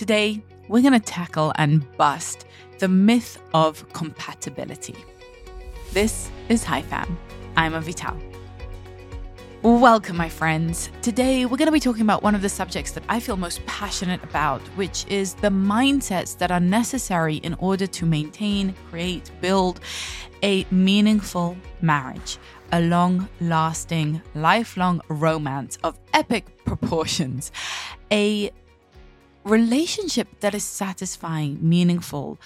Today, we're going to tackle and bust the myth of compatibility. This is Hi Fam. I'm Avital. Welcome, my friends. Today, we're going to be talking about one of the subjects that I feel most passionate about, which is the mindsets that are necessary in order to maintain, create, build a meaningful marriage, a long lasting, lifelong romance of epic proportions, a relationship that is satisfying, meaningful,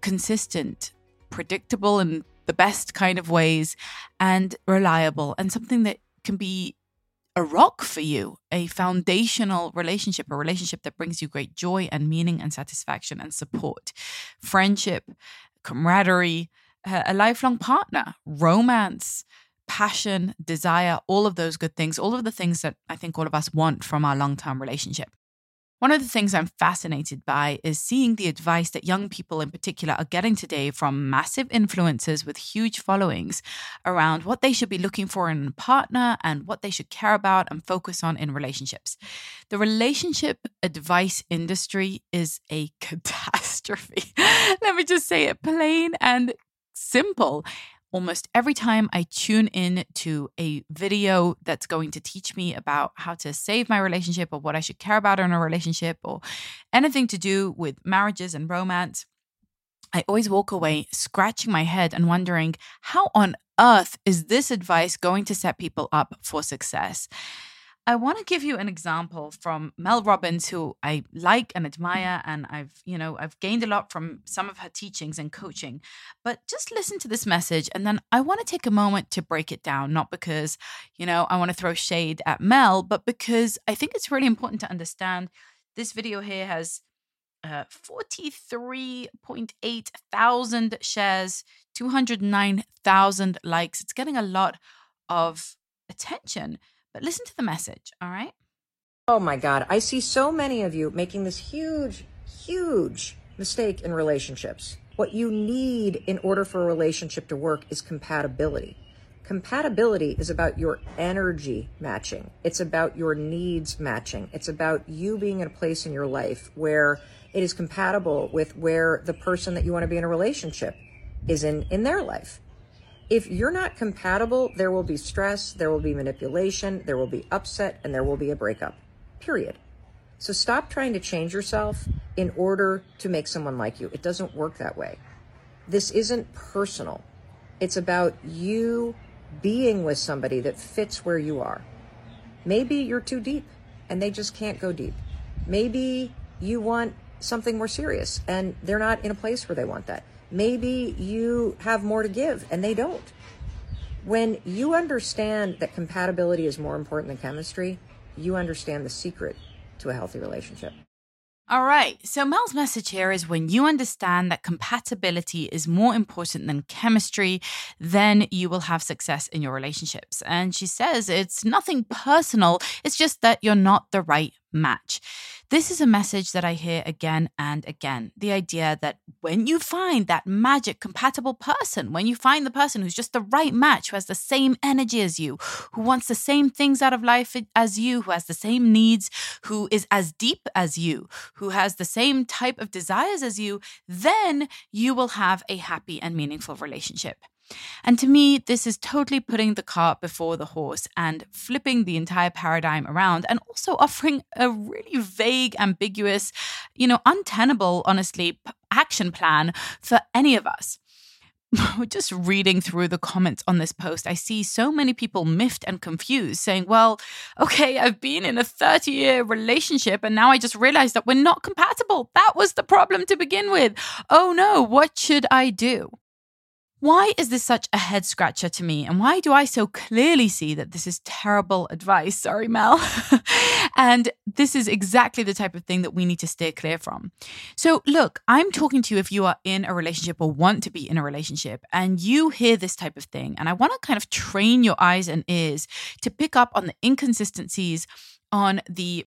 consistent, predictable in the best kind of ways, and reliable, and something that can be a rock for you, a foundational relationship, a relationship that brings you great joy and meaning and satisfaction and support, friendship, camaraderie, uh, a lifelong partner, romance, passion, desire, all of those good things, all of the things that I think all of us want from our long term relationship. One of the things I'm fascinated by is seeing the advice that young people in particular are getting today from massive influencers with huge followings around what they should be looking for in a partner and what they should care about and focus on in relationships. The relationship advice industry is a catastrophe. Let me just say it plain and simple almost every time I tune in to a video that's going to teach me about how to save my relationship or what I should care about in a relationship or anything to do with marriages and romance, I always walk away scratching my head and wondering how on earth is this advice going to set people up for success? I want to give you an example from Mel Robbins, who I like and admire, and I've, you know, I've gained a lot from some of her teachings and coaching. But just listen to this message, and then I want to take a moment to break it down, not because, you know, I want to throw shade at Mel, but because I think it's really important to understand. This video here has uh, 43.8 thousand shares, 209,000 likes. It's getting a lot of attention. But listen to the message, all right? Oh my God. I see so many of you making this huge, huge mistake in relationships. What you need in order for a relationship to work is compatibility. Compatibility is about your energy matching. It's about your needs matching. It's about you being in a place in your life where it is compatible with where the person that you want to be in a relationship is in in their life if you're not compatible, there will be stress, there will be manipulation, there will be upset, and there will be a breakup. Period. So stop trying to change yourself in order to make someone like you. It doesn't work that way. This isn't personal. It's about you being with somebody that fits where you are. Maybe you're too deep and they just can't go deep. Maybe you want something more serious and they're not in a place where they want that. Maybe you have more to give and they don't. When you understand that compatibility is more important than chemistry, you understand the secret to a healthy relationship. All right. So Mel's message here is when you understand that compatibility is more important than chemistry, then you will have success in your relationships. And she says it's nothing personal, it's just that you're not the right match. This is a message that I hear again and again. The idea that when you find that magic compatible person, when you find the person who's just the right match, who has the same energy as you, who wants the same things out of life as you, who has the same needs, who is as deep as you, who has the same type of desires as you, then you will have a happy and meaningful relationship. And to me, this is totally putting the cart before the horse and flipping the entire paradigm around and also offering a really vague, ambiguous, you know, untenable, honestly, action plan for any of us. Just reading through the comments on this post, I see so many people miffed and confused saying, Well, okay, I've been in a 30 year relationship and now I just realized that we're not compatible. That was the problem to begin with. Oh no, what should I do? Why is this such a head scratcher to me? And why do I so clearly see that this is terrible advice? Sorry, Mel. and this is exactly the type of thing that we need to steer clear from. So, look, I'm talking to you if you are in a relationship or want to be in a relationship and you hear this type of thing. And I want to kind of train your eyes and ears to pick up on the inconsistencies, on the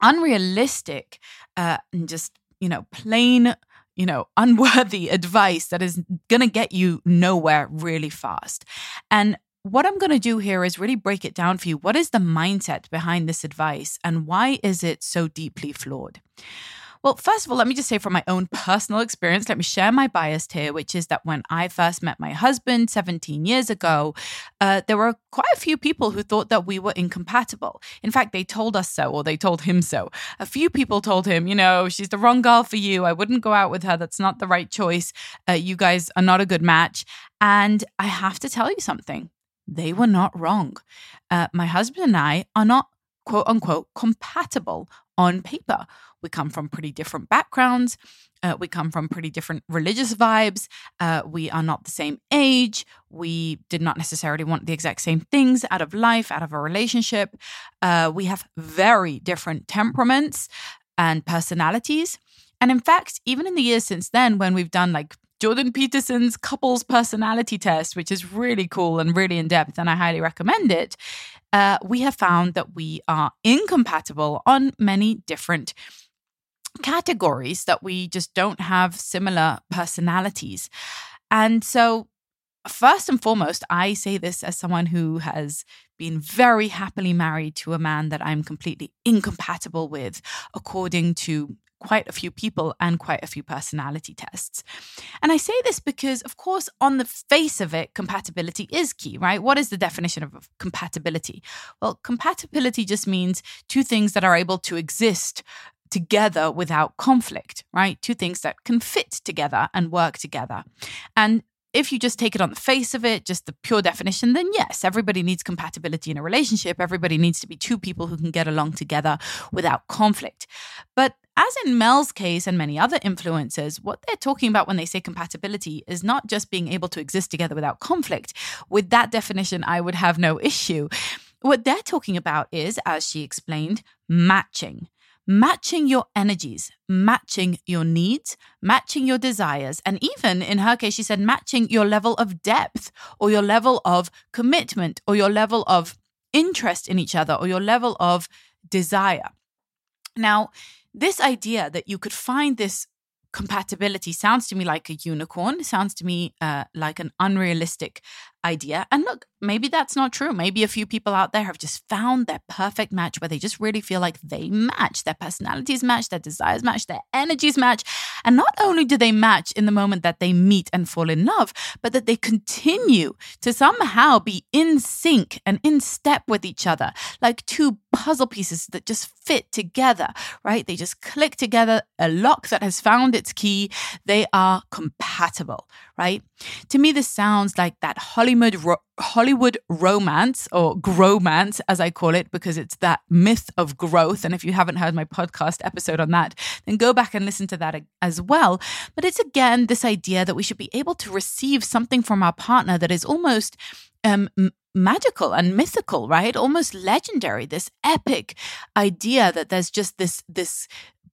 unrealistic, uh, and just, you know, plain you know, unworthy advice that is going to get you nowhere really fast. And what I'm going to do here is really break it down for you. What is the mindset behind this advice and why is it so deeply flawed? Well, first of all, let me just say from my own personal experience, let me share my bias here, which is that when I first met my husband 17 years ago, uh, there were quite a few people who thought that we were incompatible. In fact, they told us so, or they told him so. A few people told him, you know, she's the wrong girl for you. I wouldn't go out with her. That's not the right choice. Uh, you guys are not a good match. And I have to tell you something they were not wrong. Uh, my husband and I are not quote unquote compatible on paper. We come from pretty different backgrounds. Uh, we come from pretty different religious vibes. Uh, we are not the same age. We did not necessarily want the exact same things out of life, out of a relationship. Uh, we have very different temperaments and personalities. And in fact, even in the years since then, when we've done like Jordan Peterson's couples personality test, which is really cool and really in depth, and I highly recommend it. Uh, we have found that we are incompatible on many different categories, that we just don't have similar personalities. And so, first and foremost, I say this as someone who has been very happily married to a man that I'm completely incompatible with, according to quite a few people and quite a few personality tests. And I say this because, of course, on the face of it, compatibility is key, right? What is the definition of compatibility? Well, compatibility just means two things that are able to exist together without conflict, right? Two things that can fit together and work together. And if you just take it on the face of it, just the pure definition, then yes, everybody needs compatibility in a relationship. Everybody needs to be two people who can get along together without conflict. But as in Mel's case and many other influencers, what they're talking about when they say compatibility is not just being able to exist together without conflict. With that definition, I would have no issue. What they're talking about is, as she explained, matching matching your energies, matching your needs, matching your desires. And even in her case, she said matching your level of depth or your level of commitment or your level of interest in each other or your level of desire. Now, this idea that you could find this compatibility sounds to me like a unicorn, sounds to me uh, like an unrealistic idea. And look, maybe that's not true. Maybe a few people out there have just found their perfect match where they just really feel like they match, their personalities match, their desires match, their energies match. And not only do they match in the moment that they meet and fall in love, but that they continue to somehow be in sync and in step with each other, like two puzzle pieces that just fit together, right? They just click together, a lock that has found its key. They are compatible, right? To me, this sounds like that Hollywood ro- Hollywood romance or growmance, as I call it, because it's that myth of growth. And if you haven't heard my podcast episode on that, then go back and listen to that as well. But it's again this idea that we should be able to receive something from our partner that is almost um, magical and mythical, right? Almost legendary. This epic idea that there's just this this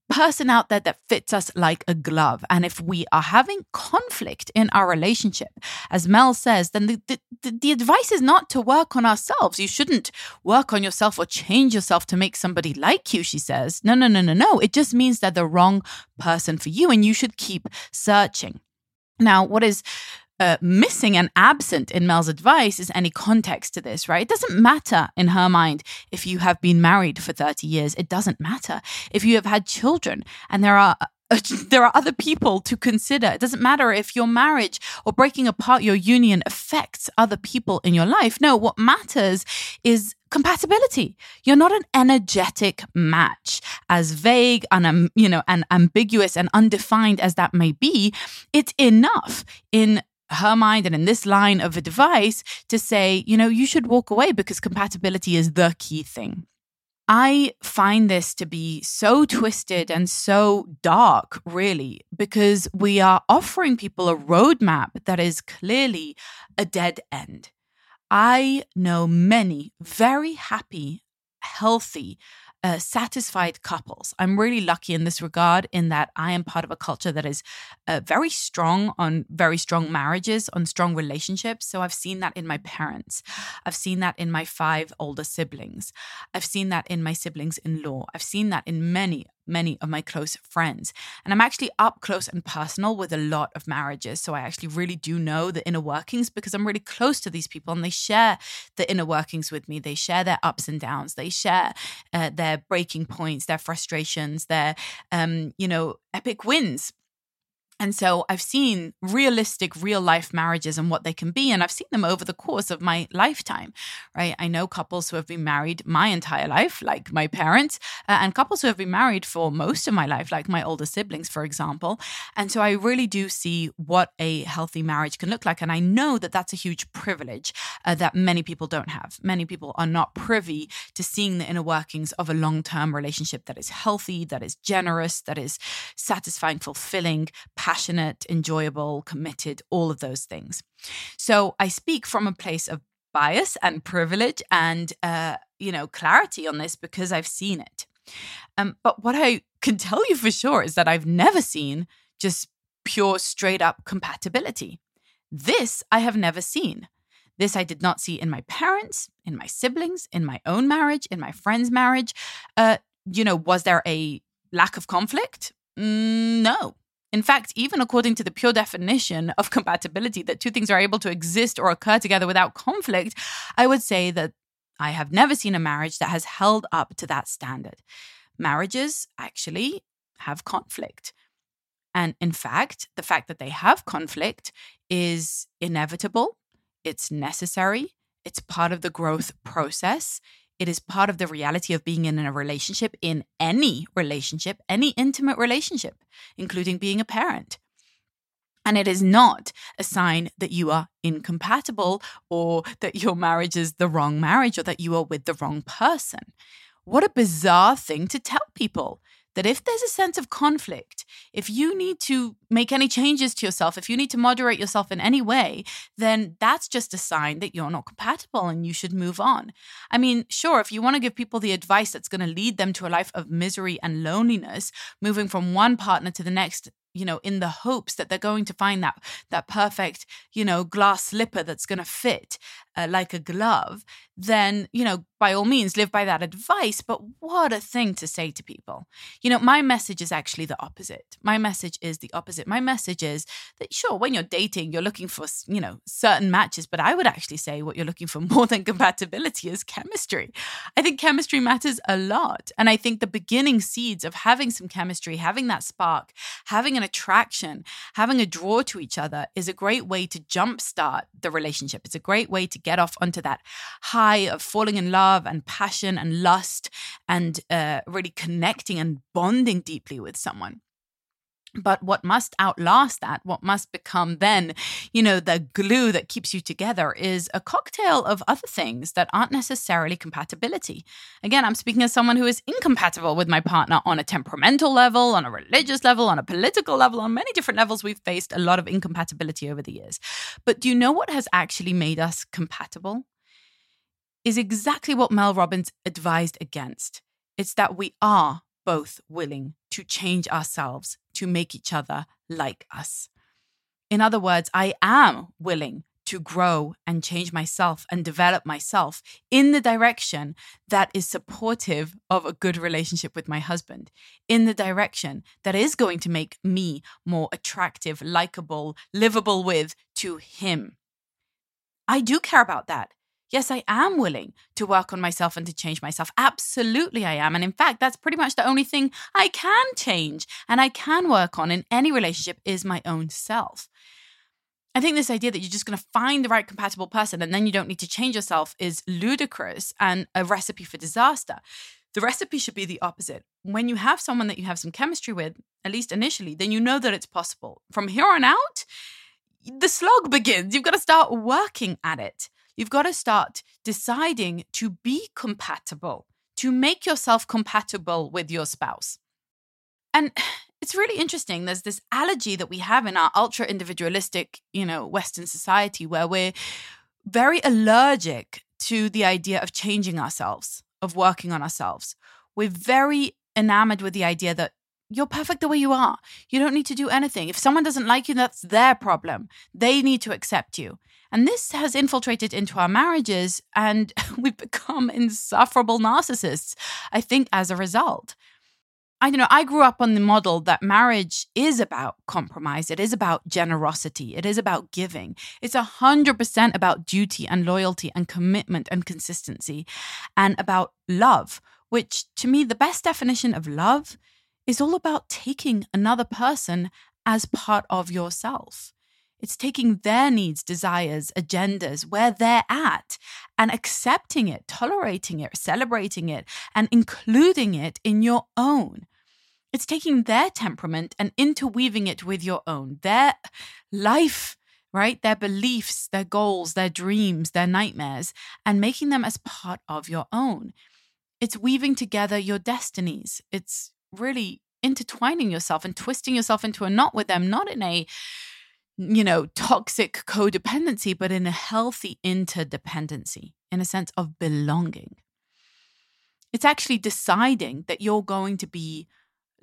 person out there that fits us like a glove. And if we are having conflict in our relationship, as Mel says, then the, the, the, advice is not to work on ourselves. You shouldn't work on yourself or change yourself to make somebody like you, she says. No, no, no, no, no. It just means they're the wrong person for you and you should keep searching. Now, what is uh, missing and absent in Mel's advice is any context to this, right? It doesn't matter in her mind if you have been married for 30 years. It doesn't matter if you have had children and there are there are other people to consider. It doesn't matter if your marriage or breaking apart your union affects other people in your life. No, what matters is compatibility. You're not an energetic match. As vague and um, you know and ambiguous and undefined as that may be, it's enough in her mind and in this line of advice to say, you know, you should walk away because compatibility is the key thing. I find this to be so twisted and so dark, really, because we are offering people a roadmap that is clearly a dead end. I know many very happy, healthy, satisfied couples. I'm really lucky in this regard, in that I am part of a culture that is uh, very strong on very strong marriages, on strong relationships. So I've seen that in my parents. I've seen that in my five older siblings. I've seen that in my siblings in law. I've seen that in many many of my close friends. And I'm actually up close and personal with a lot of marriages. So I actually really do know the inner workings because I'm really close to these people and they share the inner workings with me. They share their ups and downs, they share uh, their breaking points, their frustrations, their, um, you know, epic wins and so I've seen realistic, real life marriages and what they can be. And I've seen them over the course of my lifetime, right? I know couples who have been married my entire life, like my parents, uh, and couples who have been married for most of my life, like my older siblings, for example. And so I really do see what a healthy marriage can look like. And I know that that's a huge privilege uh, that many people don't have. Many people are not privy to seeing the inner workings of a long term relationship that is healthy, that is generous, that is satisfying, fulfilling passionate, enjoyable, committed, all of those things. So I speak from a place of bias and privilege and, uh, you know, clarity on this because I've seen it. Um, but what I can tell you for sure is that I've never seen just pure, straight up compatibility. This I have never seen. This I did not see in my parents, in my siblings, in my own marriage, in my friend's marriage. Uh, you know, was there a lack of conflict? Mm, no, in fact, even according to the pure definition of compatibility, that two things are able to exist or occur together without conflict, I would say that I have never seen a marriage that has held up to that standard. Marriages actually have conflict. And in fact, the fact that they have conflict is inevitable, it's necessary, it's part of the growth process. It is part of the reality of being in a relationship, in any relationship, any intimate relationship, including being a parent. And it is not a sign that you are incompatible or that your marriage is the wrong marriage or that you are with the wrong person. What a bizarre thing to tell people that if there's a sense of conflict, if you need to make any changes to yourself, if you need to moderate yourself in any way, then that's just a sign that you're not compatible and you should move on. I mean, sure, if you want to give people the advice that's going to lead them to a life of misery and loneliness, moving from one partner to the next you know in the hopes that they're going to find that that perfect you know glass slipper that's going to fit uh, like a glove then you know by all means live by that advice but what a thing to say to people. You know my message is actually the opposite. My message is the opposite. My message is that sure when you're dating you're looking for you know certain matches but i would actually say what you're looking for more than compatibility is chemistry. I think chemistry matters a lot and i think the beginning seeds of having some chemistry having that spark having an attraction having a draw to each other is a great way to jumpstart the relationship. It's a great way to get off onto that high of falling in love and passion and lust and uh, really connecting and bonding deeply with someone. But what must outlast that, what must become then, you know, the glue that keeps you together is a cocktail of other things that aren't necessarily compatibility. Again, I'm speaking as someone who is incompatible with my partner on a temperamental level, on a religious level, on a political level, on many different levels. We've faced a lot of incompatibility over the years. But do you know what has actually made us compatible? Is exactly what Mel Robbins advised against. It's that we are both willing to change ourselves to make each other like us. In other words, I am willing to grow and change myself and develop myself in the direction that is supportive of a good relationship with my husband, in the direction that is going to make me more attractive, likable, livable with to him. I do care about that. Yes, I am willing to work on myself and to change myself. Absolutely, I am. And in fact, that's pretty much the only thing I can change and I can work on in any relationship is my own self. I think this idea that you're just going to find the right compatible person and then you don't need to change yourself is ludicrous and a recipe for disaster. The recipe should be the opposite. When you have someone that you have some chemistry with, at least initially, then you know that it's possible. From here on out, the slog begins. You've got to start working at it. You've got to start deciding to be compatible, to make yourself compatible with your spouse. And it's really interesting. There's this allergy that we have in our ultra individualistic, you know, Western society where we're very allergic to the idea of changing ourselves, of working on ourselves. We're very enamored with the idea that you're perfect the way you are. You don't need to do anything. If someone doesn't like you, that's their problem. They need to accept you. And this has infiltrated into our marriages, and we've become insufferable narcissists, I think, as a result. I don't know, I grew up on the model that marriage is about compromise. It is about generosity. It is about giving. It's 100% about duty and loyalty and commitment and consistency and about love, which to me, the best definition of love is all about taking another person as part of yourself. It's taking their needs, desires, agendas, where they're at, and accepting it, tolerating it, celebrating it, and including it in your own. It's taking their temperament and interweaving it with your own, their life, right? Their beliefs, their goals, their dreams, their nightmares, and making them as part of your own. It's weaving together your destinies. It's really intertwining yourself and twisting yourself into a knot with them, not in a you know, toxic codependency, but in a healthy interdependency, in a sense of belonging. It's actually deciding that you're going to be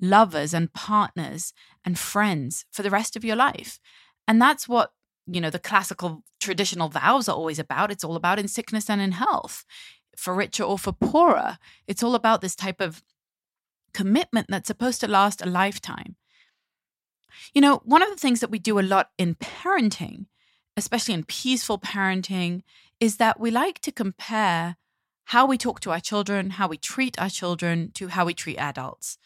lovers and partners and friends for the rest of your life. And that's what, you know, the classical traditional vows are always about. It's all about in sickness and in health, for richer or for poorer. It's all about this type of commitment that's supposed to last a lifetime. You know, one of the things that we do a lot in parenting, especially in peaceful parenting, is that we like to compare how we talk to our children, how we treat our children, to how we treat adults.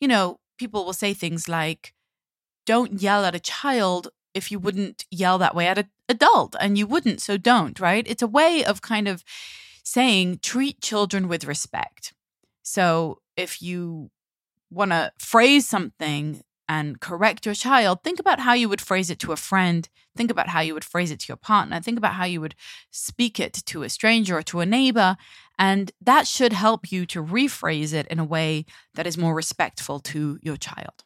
You know, people will say things like, don't yell at a child if you wouldn't yell that way at an adult, and you wouldn't, so don't, right? It's a way of kind of saying treat children with respect. So if you want to phrase something and correct your child, think about how you would phrase it to a friend. Think about how you would phrase it to your partner. Think about how you would speak it to a stranger or to a neighbor. And that should help you to rephrase it in a way that is more respectful to your child.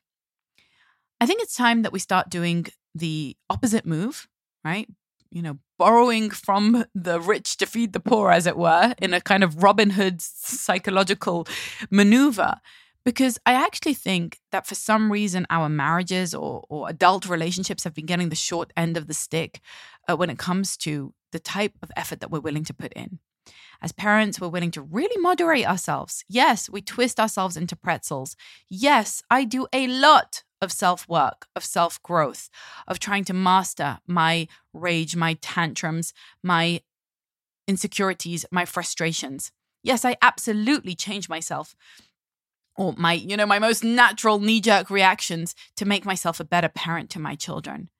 I think it's time that we start doing the opposite move, right? You know, borrowing from the rich to feed the poor, as it were, in a kind of Robin Hood psychological maneuver because I actually think that for some reason our marriages or, or adult relationships have been getting the short end of the stick uh, when it comes to the type of effort that we're willing to put in. As parents, we're willing to really moderate ourselves. Yes, we twist ourselves into pretzels. Yes, I do a lot of self work, of self growth, of trying to master my rage, my tantrums, my insecurities, my frustrations. Yes, I absolutely change myself or my you know my most natural knee jerk reactions to make myself a better parent to my children.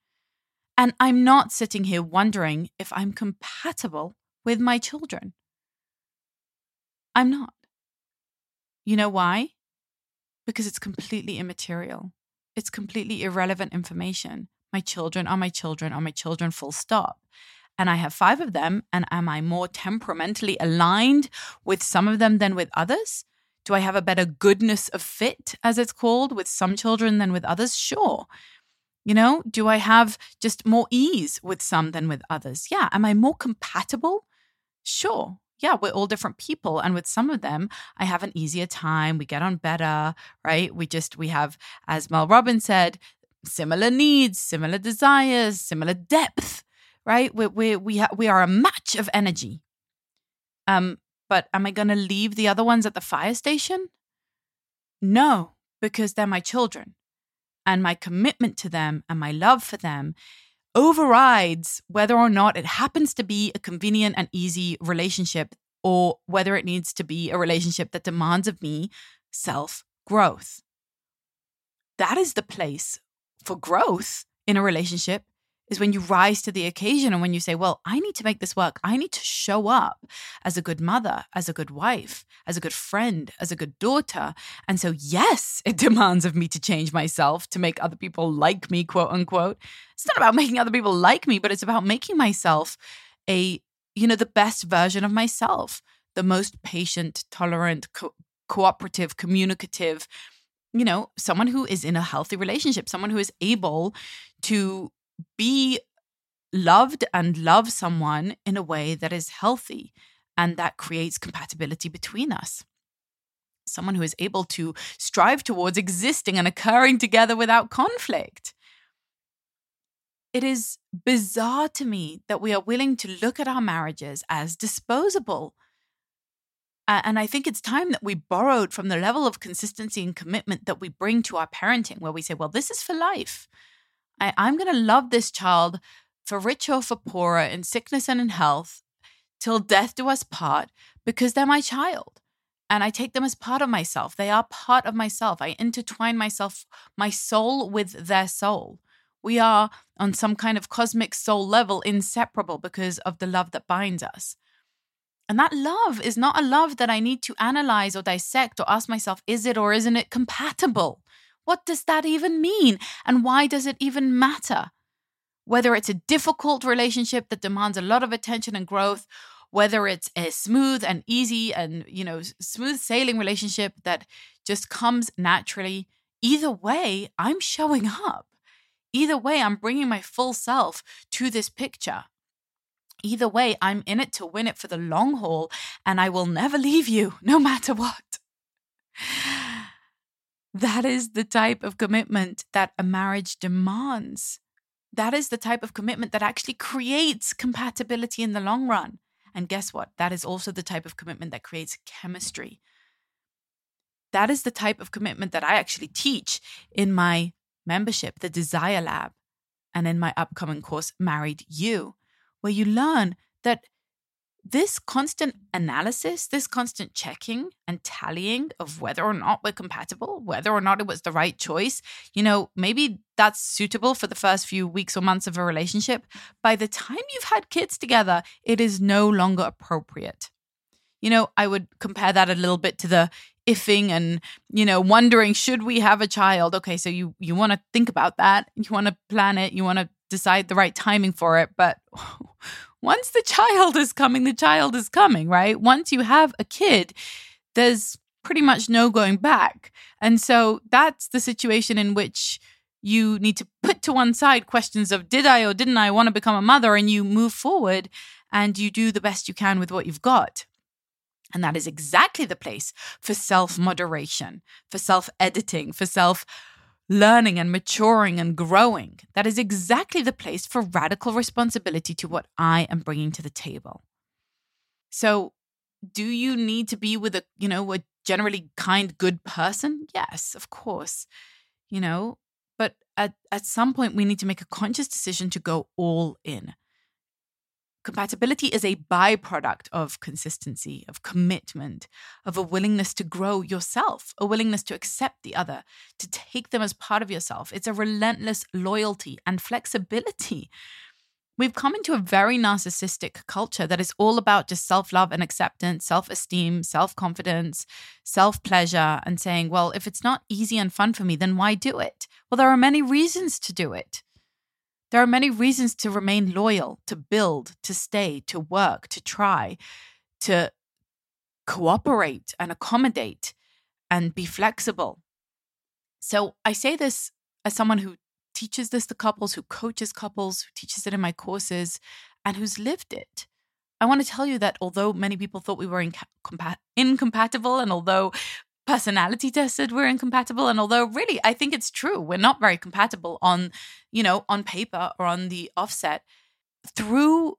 And i'm not sitting here wondering if i'm compatible with my children. I'm not. You know why? Because it's completely immaterial. It's completely irrelevant information. My children are my children are my children full stop. And I have five of them. And am I more temperamentally aligned with some of them than with others? Do I have a better goodness of fit, as it's called, with some children than with others? Sure. You know, do I have just more ease with some than with others? Yeah. Am I more compatible? Sure. Yeah, we're all different people. And with some of them, I have an easier time. We get on better, right? We just, we have, as Mel Robbins said, similar needs, similar desires, similar depth, right? We, we, we, ha- we are a match of energy. Um, but am I going to leave the other ones at the fire station? No, because they're my children. And my commitment to them and my love for them overrides whether or not it happens to be a convenient and easy relationship or whether it needs to be a relationship that demands of me self growth. That is the place for growth in a relationship is when you rise to the occasion and when you say, Well, I need to make this work. I need to show up as a good mother, as a good wife, as a good friend, as a good daughter. And so, yes, it demands of me to change myself to make other people like me, quote unquote. It's not about making other people like me, but it's about making myself a, you know, the best version of myself, the most patient, tolerant, co- cooperative, communicative, you know, someone who is in a healthy relationship, someone who is able to be loved and love someone in a way that is healthy and that creates compatibility between us. Someone who is able to strive towards existing and occurring together without conflict. It is bizarre to me that we are willing to look at our marriages as disposable. And I think it's time that we borrowed from the level of consistency and commitment that we bring to our parenting, where we say, well, this is for life. I, I'm going to love this child for richer or for poorer, in sickness and in health, till death do us part, because they're my child. And I take them as part of myself. They are part of myself. I intertwine myself, my soul with their soul. We are, on some kind of cosmic soul level, inseparable because of the love that binds us. And that love is not a love that I need to analyze or dissect or ask myself, is it or isn't it compatible? What does that even mean? And why does it even matter? Whether it's a difficult relationship that demands a lot of attention and growth, whether it's a smooth and easy and, you know, smooth sailing relationship that just comes naturally, either way, I'm showing up. Either way, I'm bringing my full self to this picture. Either way, I'm in it to win it for the long haul, and I will never leave you, no matter what. That is the type of commitment that a marriage demands. That is the type of commitment that actually creates compatibility in the long run. And guess what? That is also the type of commitment that creates chemistry. That is the type of commitment that I actually teach in my membership, the Desire Lab, and in my upcoming course, Married You where you learn that this constant analysis, this constant checking and tallying of whether or not we're compatible, whether or not it was the right choice, you know, maybe that's suitable for the first few weeks or months of a relationship. By the time you've had kids together, it is no longer appropriate. You know, I would compare that a little bit to the ifing and you know wondering should we have a child okay so you you want to think about that you want to plan it you want to decide the right timing for it. But once the child is coming, the child is coming, right? Once you have a kid, there's pretty much no going back. And so that's the situation in which you need to put to one side questions of did I or didn't I want to become a mother and you move forward and you do the best you can with what you've got. And that is exactly the place for self moderation, for self editing, for self learning and maturing and growing. That is exactly the place for radical responsibility to what I am bringing to the table. So, do you need to be with a, you know, a generally kind, good person? Yes, of course. You know, but at, at some point, we need to make a conscious decision to go all in. Compatibility is a byproduct of consistency, of commitment, of a willingness to grow yourself, a willingness to accept the other, to take them as part of yourself. It's a relentless loyalty and flexibility. We've come into a very narcissistic culture that is all about just self love and acceptance, self esteem, self confidence, self pleasure, and saying, well, if it's not easy and fun for me, then why do it? Well, there are many reasons to do it. There are many reasons to remain loyal, to build, to stay, to work, to try, to cooperate and accommodate and be flexible. So I say this as someone who teaches this to couples, who coaches couples, who teaches it in my courses, and who's lived it. I want to tell you that although many people thought we were incompa- incompatible, and although personality tested we're incompatible. And although really i think it's true we're not very compatible on you know on paper or on the offset. Through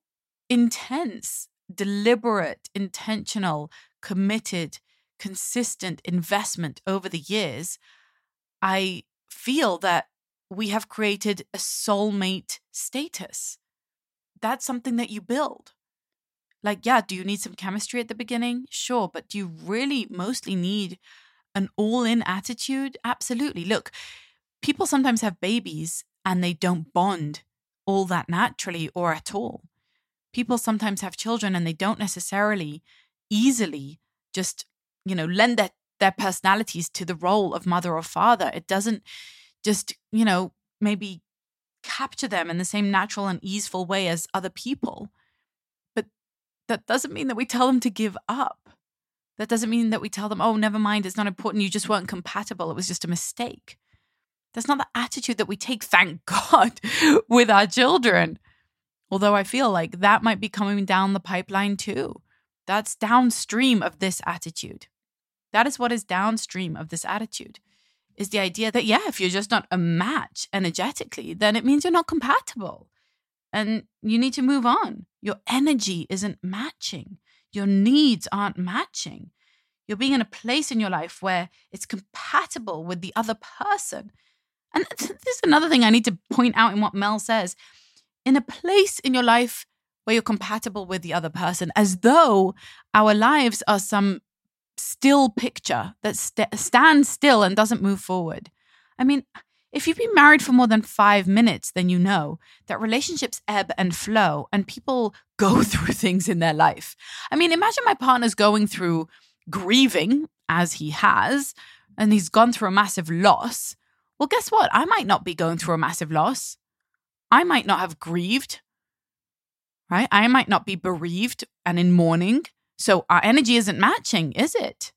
intense deliberate intentional committed consistent investment over the years i feel that we have created a soulmate status. That's something that you build like, yeah, do you need some chemistry at the beginning? Sure. But do you really mostly need an all in attitude? Absolutely. Look, people sometimes have babies and they don't bond all that naturally or at all. People sometimes have children and they don't necessarily easily just, you know, lend their, their personalities to the role of mother or father. It doesn't just, you know, maybe capture them in the same natural and easeful way as other people that doesn't mean that we tell them to give up. That doesn't mean that we tell them, oh, never mind, it's not important, you just weren't compatible, it was just a mistake. That's not the attitude that we take, thank God, with our children. Although I feel like that might be coming down the pipeline too. That's downstream of this attitude. That is what is downstream of this attitude is the idea that, yeah, if you're just not a match energetically, then it means you're not compatible and you need to move on. Your energy isn't matching, your needs aren't matching. You're being in a place in your life where it's compatible with the other person. And this is another thing I need to point out in what Mel says. In a place in your life where you're compatible with the other person, as though our lives are some still picture that st- stands still and doesn't move forward. I mean, if you've been married for more than five minutes, then you know that relationships ebb and flow and people go through things in their life. I mean, imagine my partner's going through grieving as he has, and he's gone through a massive loss. Well, guess what? I might not be going through a massive loss. I might not have grieved, right? I might not be bereaved and in mourning. So our energy isn't matching, is it?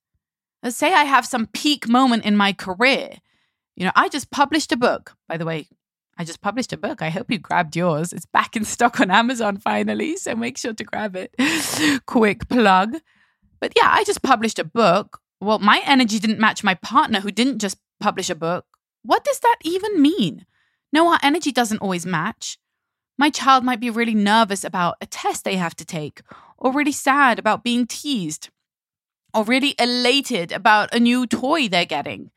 Let's say I have some peak moment in my career. You know, I just published a book. By the way, I just published a book. I hope you grabbed yours. It's back in stock on Amazon finally, so make sure to grab it. Quick plug. But yeah, I just published a book. Well, my energy didn't match my partner who didn't just publish a book. What does that even mean? No, our energy doesn't always match. My child might be really nervous about a test they have to take, or really sad about being teased, or really elated about a new toy they're getting.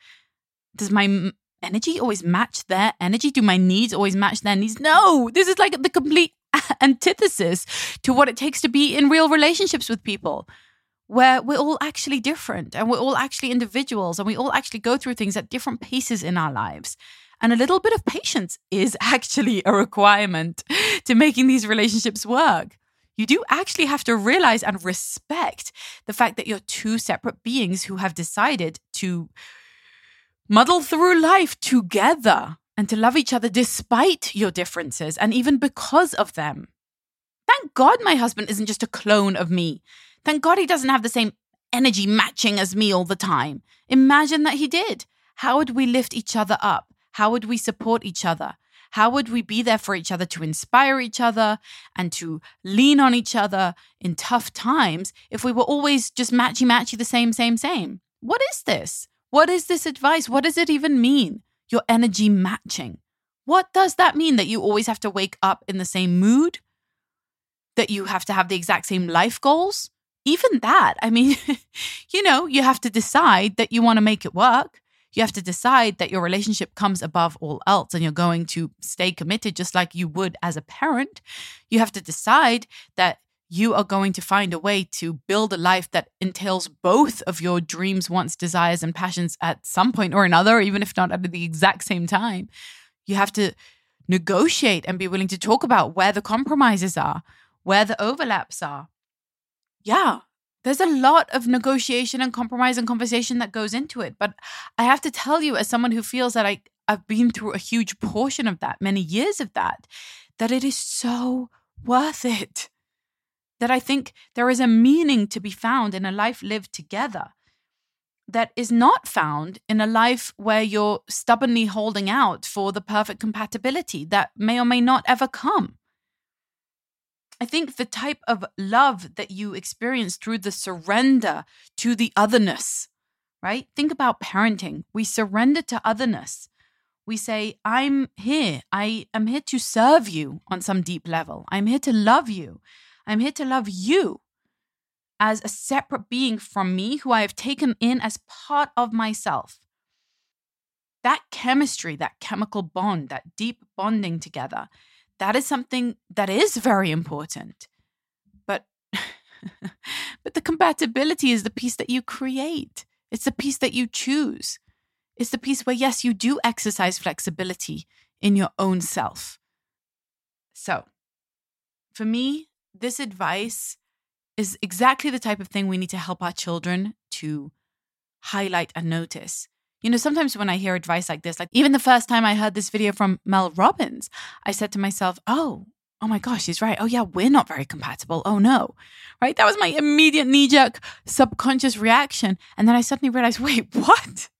Does my energy always match their energy? Do my needs always match their needs? No, this is like the complete antithesis to what it takes to be in real relationships with people where we're all actually different and we're all actually individuals and we all actually go through things at different paces in our lives. And a little bit of patience is actually a requirement to making these relationships work. You do actually have to realize and respect the fact that you're two separate beings who have decided to muddle through life together and to love each other despite your differences and even because of them. Thank God my husband isn't just a clone of me. Thank God he doesn't have the same energy matching as me all the time. Imagine that he did. How would we lift each other up? How would we support each other? How would we be there for each other to inspire each other and to lean on each other in tough times if we were always just matchy matchy the same, same, same? What is this? What is this advice? What does it even mean? Your energy matching. What does that mean? That you always have to wake up in the same mood? That you have to have the exact same life goals? even that, I mean, you know, you have to decide that you want to make it work. You have to decide that your relationship comes above all else and you're going to stay committed just like you would as a parent. You have to decide that you are going to find a way to build a life that entails both of your dreams, wants, desires, and passions at some point or another, even if not at the exact same time. You have to negotiate and be willing to talk about where the compromises are, where the overlaps are yeah, there's a lot of negotiation and compromise and conversation that goes into it. But I have to tell you, as someone who feels that I, I've been through a huge portion of that, many years of that, that it is so worth it. That I think there is a meaning to be found in a life lived together that is not found in a life where you're stubbornly holding out for the perfect compatibility that may or may not ever come. I think the type of love that you experience through the surrender to the otherness, right? Think about parenting. We surrender to otherness. We say, I'm here. I am here to serve you on some deep level. I'm here to love you. I'm here to love you as a separate being from me who I have taken in as part of myself. That chemistry, that chemical bond, that deep bonding together that is something that is very important. But but the compatibility is the piece that you create. It's the piece that you choose. It's the piece where yes, you do exercise flexibility in your own self. So, for me, this advice is exactly the type of thing we need to help our children to highlight and notice you know, sometimes when I hear advice like this, like even the first time I heard this video from Mel Robbins, I said to myself, oh, oh my gosh, he's right. Oh, yeah, we're not very compatible. Oh, no. Right? That was my immediate knee jerk subconscious reaction. And then I suddenly realized, wait, what?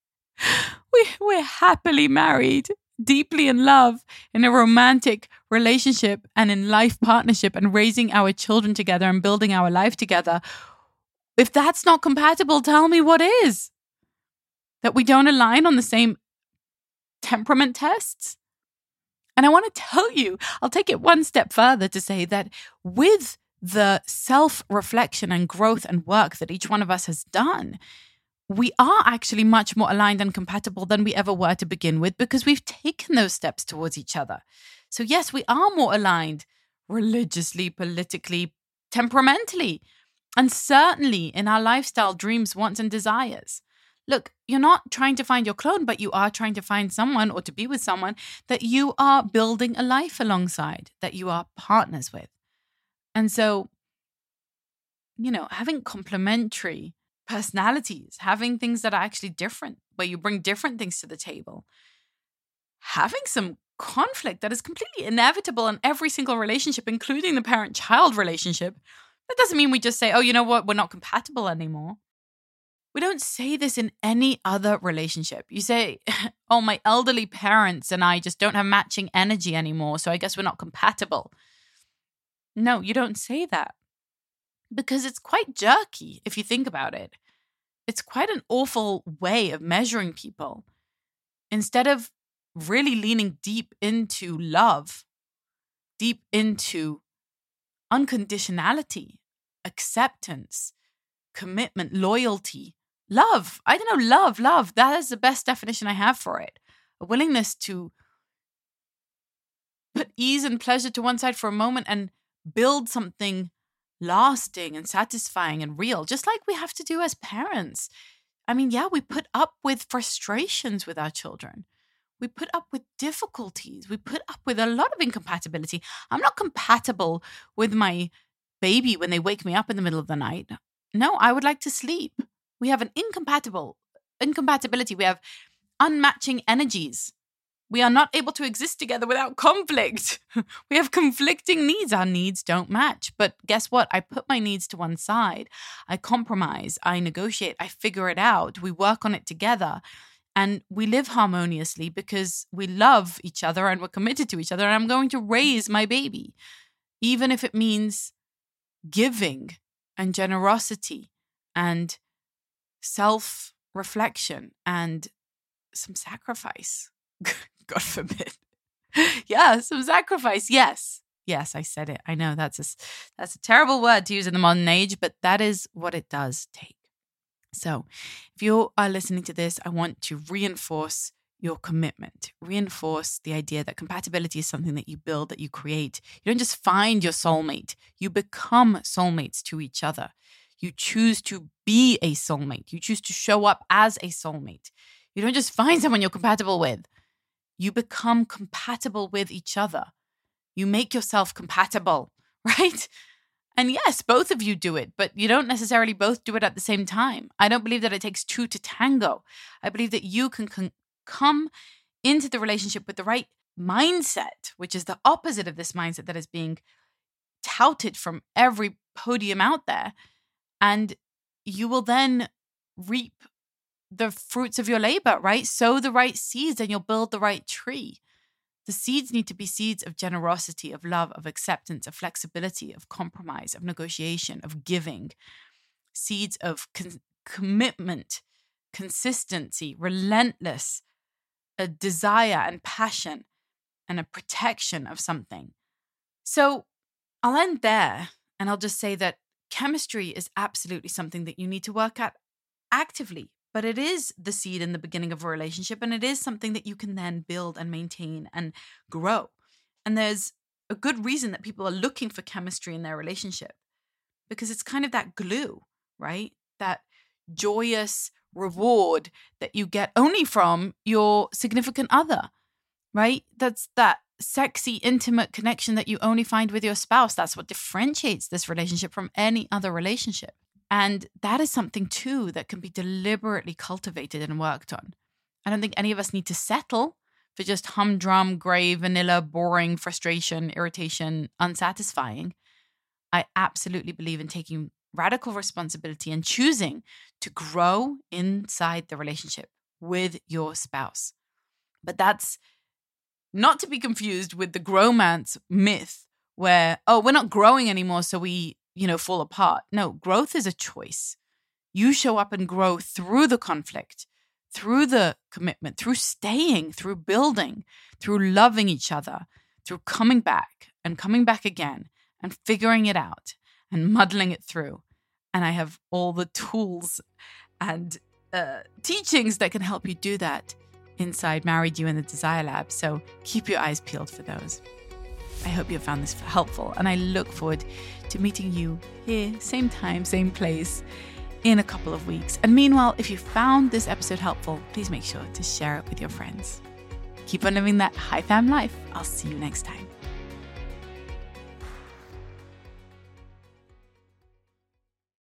We, we're happily married, deeply in love, in a romantic relationship and in life partnership and raising our children together and building our life together. If that's not compatible, tell me what is that we don't align on the same temperament tests. And I want to tell you, I'll take it one step further to say that with the self reflection and growth and work that each one of us has done, we are actually much more aligned and compatible than we ever were to begin with because we've taken those steps towards each other. So, yes, we are more aligned religiously, politically, temperamentally, and certainly in our lifestyle, dreams, wants, and desires. Look, you're not trying to find your clone, but you are trying to find someone or to be with someone that you are building a life alongside, that you are partners with. And so, you know, having complementary personalities, having things that are actually different, where you bring different things to the table, having some conflict that is completely inevitable in every single relationship, including the parent child relationship. That doesn't mean we just say, oh, you know what, we're not compatible anymore. We don't say this in any other relationship. You say, oh, my elderly parents and I just don't have matching energy anymore, so I guess we're not compatible. No, you don't say that because it's quite jerky if you think about it. It's quite an awful way of measuring people. Instead of really leaning deep into love, deep into unconditionality, acceptance, commitment, loyalty, love. I don't know, love, love. That is the best definition I have for it. A willingness to put ease and pleasure to one side for a moment and build something lasting and satisfying and real, just like we have to do as parents. I mean, yeah, we put up with frustrations with our children. We put up with difficulties. We put up with a lot of incompatibility. I'm not compatible with my baby when they wake me up in the middle of the night. No, I would like to sleep. We have an incompatible incompatibility. We have unmatching energies. We are not able to exist together without conflict. we have conflicting needs. Our needs don't match. But guess what? I put my needs to one side. I compromise. I negotiate. I figure it out. We work on it together. And we live harmoniously because we love each other and we're committed to each other. And I'm going to raise my baby, even if it means giving and generosity and self reflection and some sacrifice. God forbid. yeah, some sacrifice. Yes. Yes, I said it. I know that's a, that's a terrible word to use in the modern age, but that is what it does take. So, if you are listening to this, I want to reinforce your commitment, reinforce the idea that compatibility is something that you build, that you create. You don't just find your soulmate, you become soulmates to each other. You choose to be a soulmate, you choose to show up as a soulmate. You don't just find someone you're compatible with you become compatible with each other. You make yourself compatible, right? And yes, both of you do it, but you don't necessarily both do it at the same time. I don't believe that it takes two to tango. I believe that you can con- come into the relationship with the right mindset, which is the opposite of this mindset that is being touted from every podium out there. And you will then reap the fruits of your labor, right? Sow the right seeds and you'll build the right tree. The seeds need to be seeds of generosity, of love, of acceptance, of flexibility, of compromise, of negotiation, of giving, seeds of con- commitment, consistency, relentless, a desire and passion, and a protection of something. So I'll end there and I'll just say that chemistry is absolutely something that you need to work at actively but it is the seed in the beginning of a relationship and it is something that you can then build and maintain and grow and there's a good reason that people are looking for chemistry in their relationship because it's kind of that glue right? That joyous reward that you get only from your significant other right? That's that sexy intimate connection that you only find with your spouse. That's what differentiates this relationship from any other relationship and that is something too that can be deliberately cultivated and worked on. I don't think any of us need to settle for just humdrum, gray, vanilla, boring, frustration, irritation, unsatisfying. I absolutely believe in taking radical responsibility and choosing to grow inside the relationship with your spouse. But that's not to be confused with the growmance myth where, oh, we're not growing anymore, so we you know, fall apart. No, growth is a choice. You show up and grow through the conflict, through the commitment, through staying, through building, through loving each other, through coming back and coming back again and figuring it out and muddling it through. And I have all the tools and uh, teachings that can help you do that inside Married You in the Desire Lab. So keep your eyes peeled for those. I hope you found this helpful, and I look forward to meeting you here, same time, same place, in a couple of weeks. And meanwhile, if you found this episode helpful, please make sure to share it with your friends. Keep on living that Hi Fam life. I'll see you next time.